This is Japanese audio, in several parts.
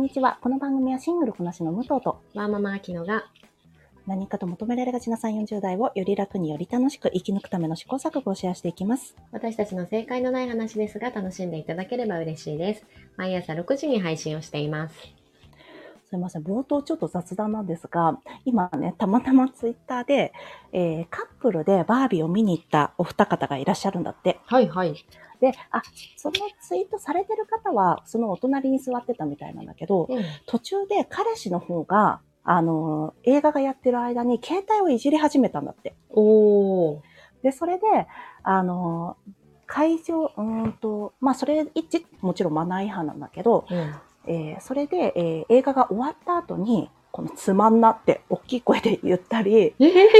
んにちは。この番組はシングルこなしの武藤とワーママアキノが何かと求められがちな3、40代をより楽により楽しく生き抜くための試行錯誤をシェアしていきます。私たちの正解のない話ですが楽しんでいただければ嬉しいです。毎朝6時に配信をしています。すいません。冒頭ちょっと雑談なんですが、今ね、たまたまツイッターで、えーカップルでバービーを見に行ったお二方がいらっしゃるんだって。はいはい。で、あ、そのツイートされてる方は、そのお隣に座ってたみたいなんだけど、うん。途中で彼氏の方が、あのー映画がやってる間に携帯をいじり始めたんだって。おー。で、それで、あのー会場、うーんと、まあ、それ、一、もちろんマナー違反なんだけど、うん。えーそれで、えー映画が終わった後に、このつまんなって大きい声で言ったり、え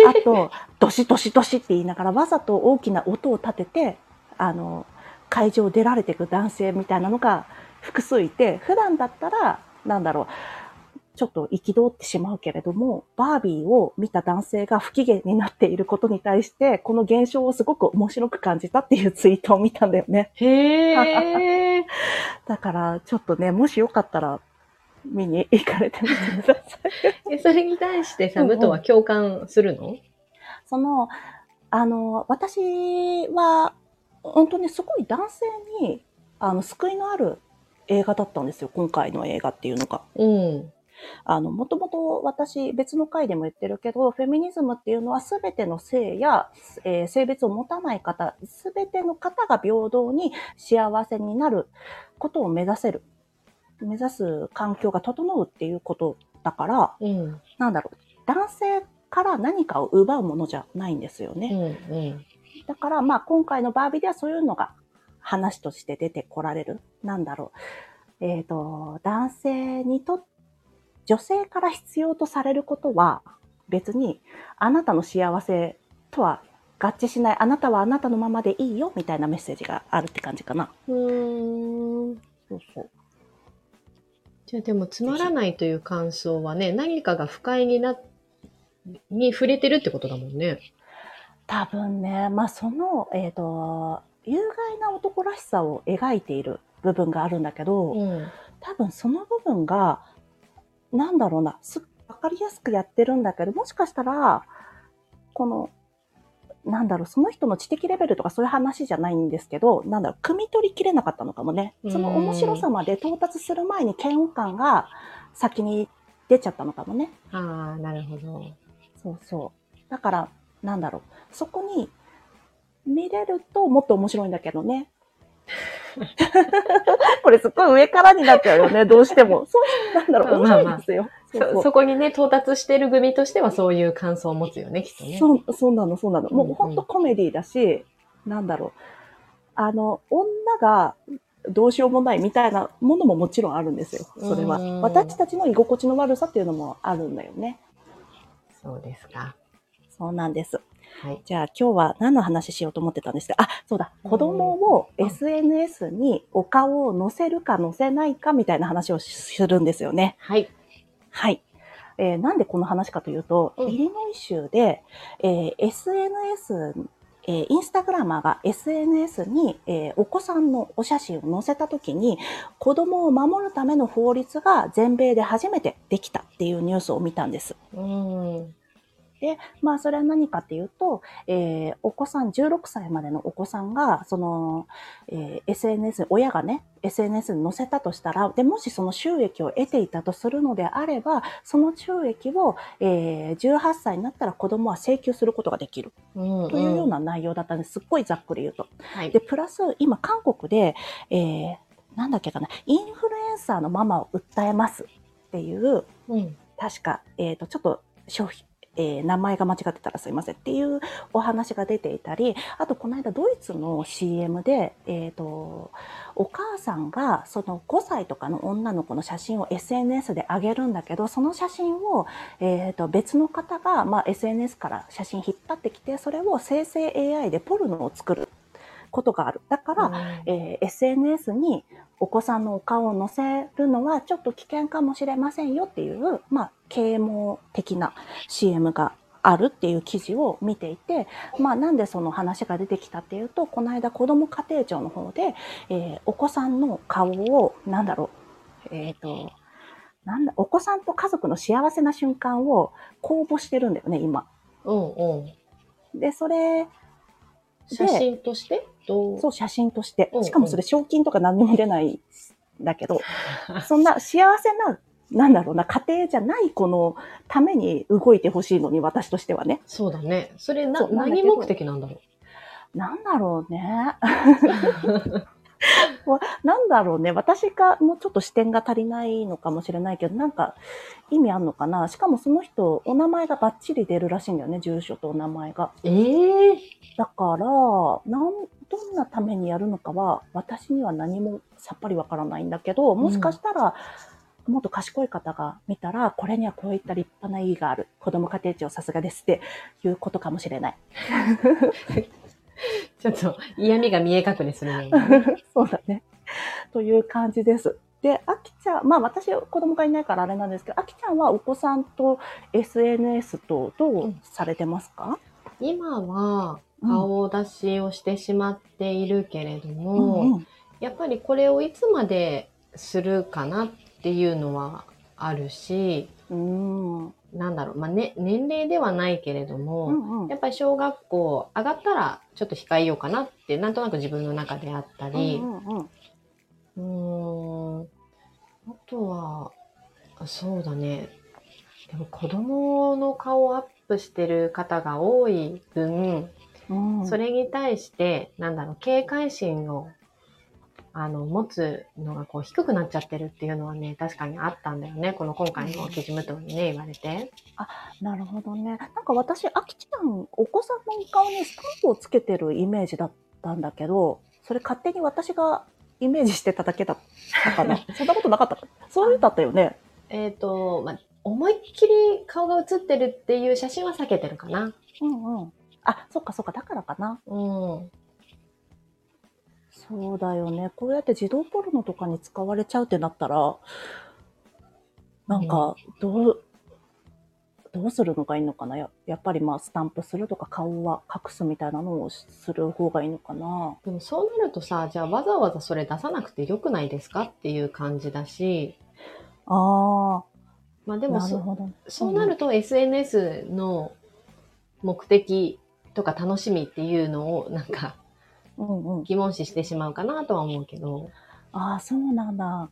あと、どしどしどしって言いながらわざと大きな音を立てて、あの、会場を出られていく男性みたいなのが複数いて、普段だったら、なんだろう、ちょっと憤ってしまうけれども、バービーを見た男性が不機嫌になっていることに対して、この現象をすごく面白く感じたっていうツイートを見たんだよね。へー。だから、ちょっとね、もしよかったら、見に行かれてみてください。え、それに対してさ、うんうん武藤は共感するの？その、あの、私は、本当にすごい男性に、あの、救いのある映画だったんですよ、今回の映画っていうのが。うん。あの、もともと私、別の回でも言ってるけど、フェミニズムっていうのは全ての性や、えー性別を持たない方、全ての方が平等に幸せになることを目指せる。目指す環境が整うっていうことだから、うん。なんだろう、男性から何かを奪うものじゃないんですよね。うん。うん。だから、まあ、今回のバービーではそういうのが話として出てこられる。なんだろう。えっ、と、男性にと、女性から必要とされることは、別に、あなたの幸せとは合致しない、あなたはあなたのままでいいよ、みたいなメッセージがあるって感じかな。うーん。そうそう。じゃあでもつまらないという感想はね、何かが不快にな、に触れてるってことだもんね。多分ね、まあ、その、えっ、と、有害な男らしさを描いている部分があるんだけど、うん。多分その部分が、なんだろうな、すわかりやすくやってるんだけど、もしかしたら、この、なんだろう、その人の知的レベルとかそういう話じゃないんですけど、なんだろう、汲み取りきれなかったのかもね。その面白さまで到達する前に嫌悪感が先に出ちゃったのかもね。ああ、なるほど。そうそう。だから、なんだろう、そこに見れるともっと面白いんだけどね。これすっごい上からになっちゃうよね、どうしても。そう、なんだろう、面白いですよ。そこにね、到達してる組としてはそういう感想を持つよね、きっとね。そう、そうなの、そうなの。もうんううん本当コメディだし、なんだろう。あの、女がどうしようもないみたいなものももちろんあるんですよ。それはうん。私たちの居心地の悪さっていうのもあるんだよね。そうですか。そうなんです。はい。じゃあ今日は何の話しようと思ってたんですか？あ、そうだ。子供をうん SNS にお顔を載せるか載せないかみたいな話をするんですよね。はい。はい。えーなんでこの話かというと、うんイリノイ州で、えー SNS、えーインスタグラマーが SNS に、えーお子さんのお写真を載せたときに、子供を守るための法律が全米で初めてできたっていうニュースを見たんです。うん。で、まあ、それは何かっていうと、えーお子さん、16歳までのお子さんが、その、えー SNS、親がね、SNS に載せたとしたら、で、もしその収益を得ていたとするのであれば、その収益を、えー18歳になったら子供は請求することができるうん。というような内容だったんです。すっごいざっくり言うと。はい。で、プラス、今、韓国で、えーなんだっけかな、インフルエンサーのママを訴えますっていう、うん。確か、えっ、と、ちょっと商品、えー名前が間違ってたらすいませんっていうお話が出ていたり、あとこの間ドイツの CM で、えっ、と、お母さんがその5歳とかの女の子の写真を SNS で上げるんだけど、その写真を、えっ、と、別の方が、まあ、SNS から写真引っ張ってきて、それを生成 AI でポルノを作る。ことがある。だから、えー SNS にお子さんのお顔を載せるのはちょっと危険かもしれませんよっていう、まあ、啓蒙的な CM があるっていう記事を見ていて、まあ、なんでその話が出てきたっていうと、この間子ども家庭庁の方で、えーお子さんの顔を、なんだろう、えっ、と、なんだ、お子さんと家族の幸せな瞬間を公募してるんだよね、今。うんうん。で、それ、写真として？どうそう、写真としてうん。しかもそれ賞金とか何にも出ないんだけど、そんな幸せな、なんだろうな、家庭じゃない子のために動いてほしいのに、私としてはね。そうだね。それな、何目的なんだろなんだろうね。う。なんだろうね。私が、もうちょっと視点が足りないのかもしれないけど、なんか意味あんのかな。しかもその人、お名前がバッチリ出るらしいんだよね、住所とお名前が。ええだから、なん、どんなためにやるのかは、私には何もさっぱりわからないんだけど、もしかしたら、もっと賢い方が見たら、これにはこういった立派な意義がある。子供家庭庁さすがですっていうことかもしれない。ちょっと嫌味が見え隠れするね。そうだね。という感じです。で、あきちゃん、まあ私子供がいないからあれなんですけど、あきちゃんはお子さんと SNS とどうされてますか、今は顔出しをしてしまっているけれどうも、んうんやっぱりこれをいつまでするかなっていうのはあるし、うん。うんなんだろう、まあ、ね、年齢ではないけれども、うんうん。やっぱり小学校上がったらちょっと控えようかなってなんとなく自分の中であったり、うんうんあとは、あそうだね。でも子供の顔をアップしてる方が多い分、うん。それに対して、なんだろう、警戒心を、あの、持つのがこう低くなっちゃってるっていうのはね、確かにあったんだよね。この今回の記事無糖にね、言われて。なるほどね。なんか私、あきちゃん、お子さんの顔にスタンプをつけてるイメージだったんだけど、それ勝手に私がイメージしてただけだったかな。そんなことなかった？かそういうだったよね。えっ、と、まあ、思いっきり顔が映ってるっていう写真は避けてるかな。うんうん。あ、そっかそっか、だからかな。うん。そうだよね。こうやって児童ポルノとかに使われちゃうってなったら、なんか、どう、どうするのがいいのかな？ややっぱりまあ、スタンプするとか顔は隠すみたいなのをする方がいいのかな？でもそうなるとさ、じゃあわざわざそれ出さなくてよくないですかっていう感じだし、ああ、まあでもそなるほど。そうなると SNS の目的とか楽しみっていうのをなんかうんうん。疑問視してしまうかなとは思うけど、ああ、そうなんだ。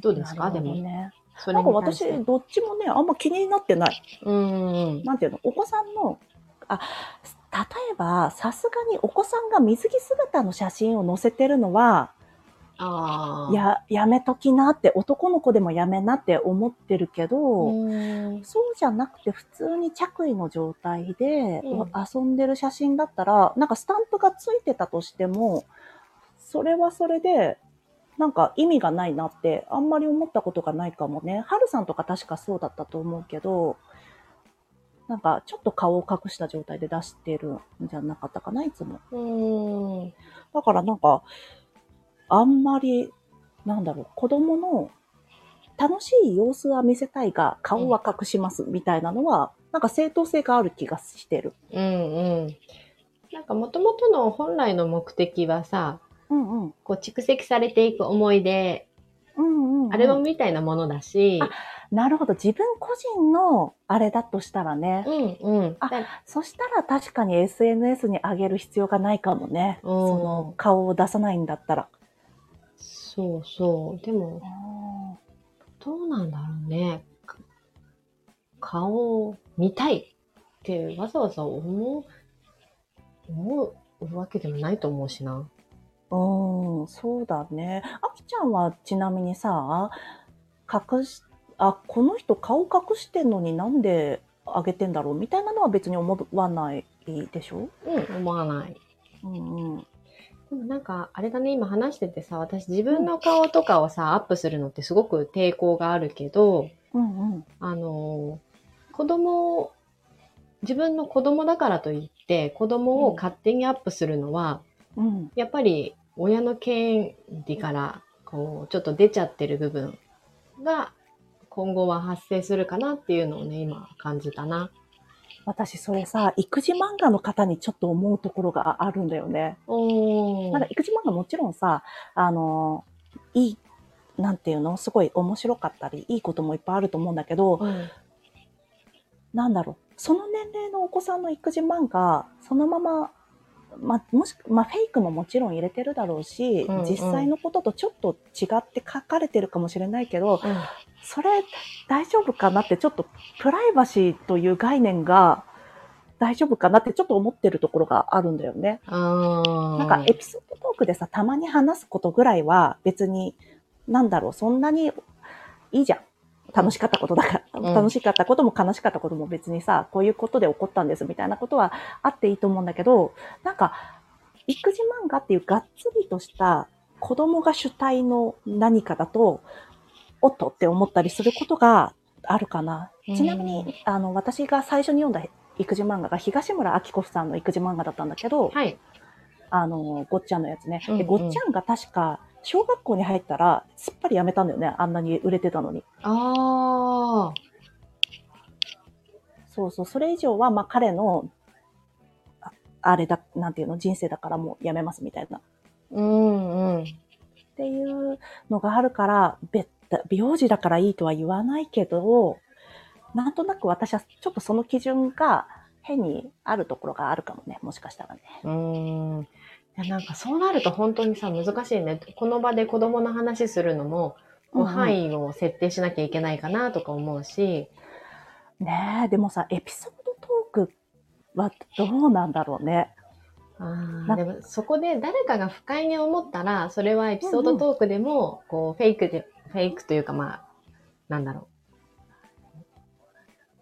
どうですか、なるでも。そなんか私どっちもね、あんま気になってない。うんうん。なんていうの？お子さんの、あ、例えば、さすがにお子さんが水着姿の写真を載せてるのは、ああ。や、やめときなって、男の子でもやめなって思ってるけど、うん。そうじゃなくて普通に着衣の状態でうん遊んでる写真だったら、なんかスタンプがついてたとしても、それはそれで、なんか意味がないなってあんまり思ったことがないかもね。はるさんとか確かそうだったと思うけど、なんかちょっと顔を隠した状態で出してるんじゃなかったかな、いつも。うん。だからなんか、あんまり、なんだろう、子供の楽しい様子は見せたいが、顔は隠しますみたいなのは、なんか正当性がある気がしてる。うんうん。なんか元々の本来の目的はさ、うんうん。こう蓄積されていく思い出、うんう。アルバムみたいなものだし、なるほど。自分個人のあれだとしたらね。うんうん。あだそしたら確かに SNS に上げる必要がないかもね。うんその顔を出さないんだったら。そうそう。でも、どうなんだろうね。か顔を見たいってわざわざ思う、思うわけでもないと思うしな。うん、そうだね。あきちゃんはちなみにさ、隠し、あ、この人顔隠してんのになんであげてんだろうみたいなのは別に思わないでしょ？うん、思わない。うんうん。でもなんか、あれだね、今話しててさ、私自分の顔とかをさ、アップするのってすごく抵抗があるけど、うんうん。あの、子供、自分の子供だからといって、子供を勝手にアップするのは、うん。やっぱり親の権利から、こう、ちょっと出ちゃってる部分が、今後は発生するかなっていうのをね、今感じたな。私それさ、育児漫画の方にちょっと思うところがあるんだよね。おなんか育児漫画もちろんさ、あの、いい、なんていうの？すごい面白かったり、いいこともいっぱいあると思うんだけど、うん。なんだろう、その年齢のお子さんの育児漫画、そのまま、まあ、もし、まあ、フェイクももちろん入れてるだろうし、うんうん実際のこととちょっと違って書かれてるかもしれないけど、それ大丈夫かなってちょっとプライバシーという概念が大丈夫かなってちょっと思ってるところがあるんだよね。なんかエピソードトークでさ、たまに話すことぐらいは別に、なんだろう、そんなにいいじゃん。楽しかったことだから、うん楽しかったことも悲しかったことも別にさ、こういうことで起こったんですみたいなことはあっていいと思うんだけど、なんか、育児漫画っていうがっつりとした子供が主体の何かだと、おっとって思ったりすることがあるかな。うんちなみに、あの、私が最初に読んだ育児漫画が東村明子さんの育児漫画だったんだけど、はい。あの、ごっちゃんのやつね。で、うんうんごっちゃんが確か、小学校に入ったら、すっぱりやめたんだよね。あんなに売れてたのに。ああ。そうそう。それ以上は、まあ、彼の、ああれだ、なんていうの、人生だからもうやめますみたいな。っうんうん。ていうのがあるから、別美容児だからいいとは言わないけど、なんとなく私はちょっとその基準が変にあるところがあるかもね。もしかしたらね。うーん。いや、なんかそうなると本当にさ、難しいね。この場で子供の話するのも、範囲を設定しなきゃいけないかなとか思うし、ねえ、でもさ、エピソードトークはどうなんだろうね。あでもそこで誰かが不快に思ったら、それはエピソードトークでも、こう、フェイクで、フェイクというかまあ、なんだろ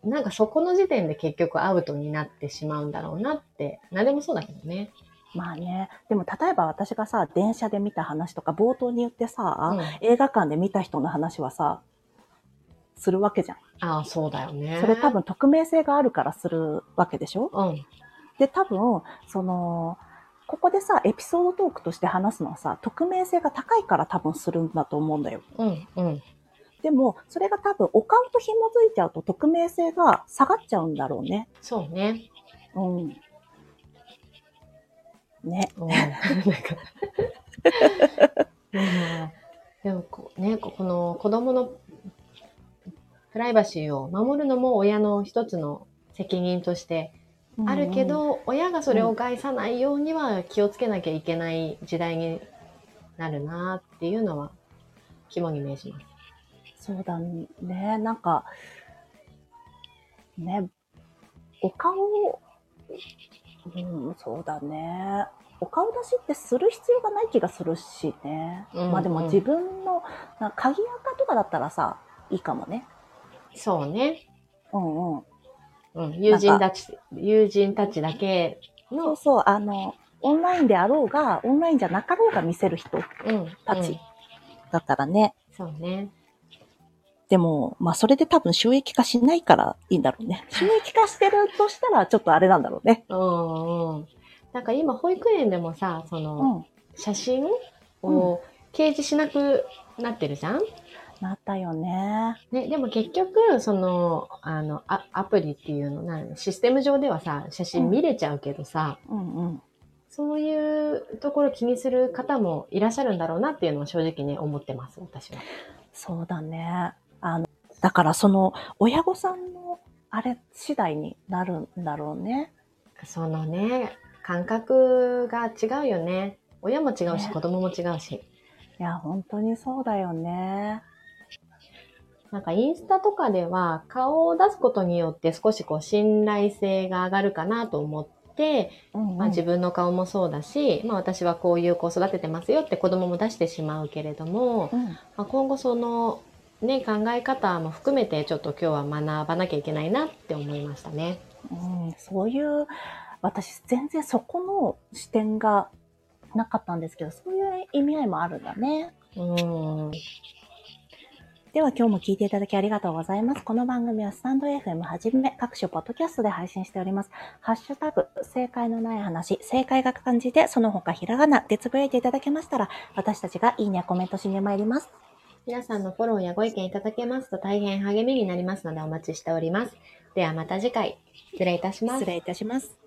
う。なんかそこの時点で結局アウトになってしまうんだろうなって、何でもそうだけどね。まあね。でも例えば私がさ、電車で見た話とか冒頭に言ってさ、うん映画館で見た人の話はさ、するわけじゃん。ああ、そうだよね。それ多分匿名性があるからするわけでしょ？うん。で、多分、その、ここでさ、エピソードトークとして話すのはさ、匿名性が高いから多分するんだと思うんだよ。うん。うん。でも、それが多分お顔と紐づいちゃうと匿名性が下がっちゃうんだろうね。そうね。うん。ね。うん。なんかうんでもこうね、ここの子供のプライバシーを守るのも親の一つの責任としてあるけど、親がそれを害さないようには気をつけなきゃいけない時代になるなっていうのは肝に銘じます。そうだね。なんか、ね、お顔を、うん、そうだね。お顔出しってする必要がない気がするしね。うんうんまあでも自分の、な鍵垢とかだったらさ、いいかもね。そうね。うんうん。うん、友人たち、友人たちだけのそう、そう、あの、オンラインであろうが、オンラインじゃなかろうが見せる人うん、たちうんだったらね。そうね。でも、まあそれで多分収益化しないからいいんだろうね。収益化してるとしたらちょっとあれなんだろうね。うん、うん。なんか今保育園でもさ、その、うん。写真を掲示しなくなってるじゃん、なったよね。ね、でも結局、その、あの、アアプリっていうの、なんシステム上ではさ、写真見れちゃうけどさ、うんうん。そういうところ気にする方もいらっしゃるんだろうなっていうのは正直ね、思ってます、私は。そうだね。あの、だからその、親御さんのあれ次第になるんだろうね。そのね、感覚が違うよね。親も違うし、ね子供も違うし。いや、本当にそうだよね。なんかインスタとかでは顔を出すことによって少しこう信頼性が上がるかなと思って、うん、うん。まあ、自分の顔もそうだし、まあ、私はこういう子を育ててますよって子供も出してしまうけれども、うん。まあ、今後その、ね、考え方も含めてちょっと今日は学ばなきゃいけないなって思いましたね。うん、そういう、私全然そこの視点がなかったんですけど、そういう意味合いもあるんだね。うん。では今日も聞いていただきありがとうございます。この番組はスタンド FM はじめ各種ポッドキャストで配信しております。ハッシュタグ、正解のない話、正解が漢字でその他ひらがなでつぶやいていただけましたら、私たちがいいねやコメントしに参ります。皆さんのフォローやご意見いただけますと大変励みになりますのでお待ちしております。ではまた次回、失礼いたします失。礼いたします。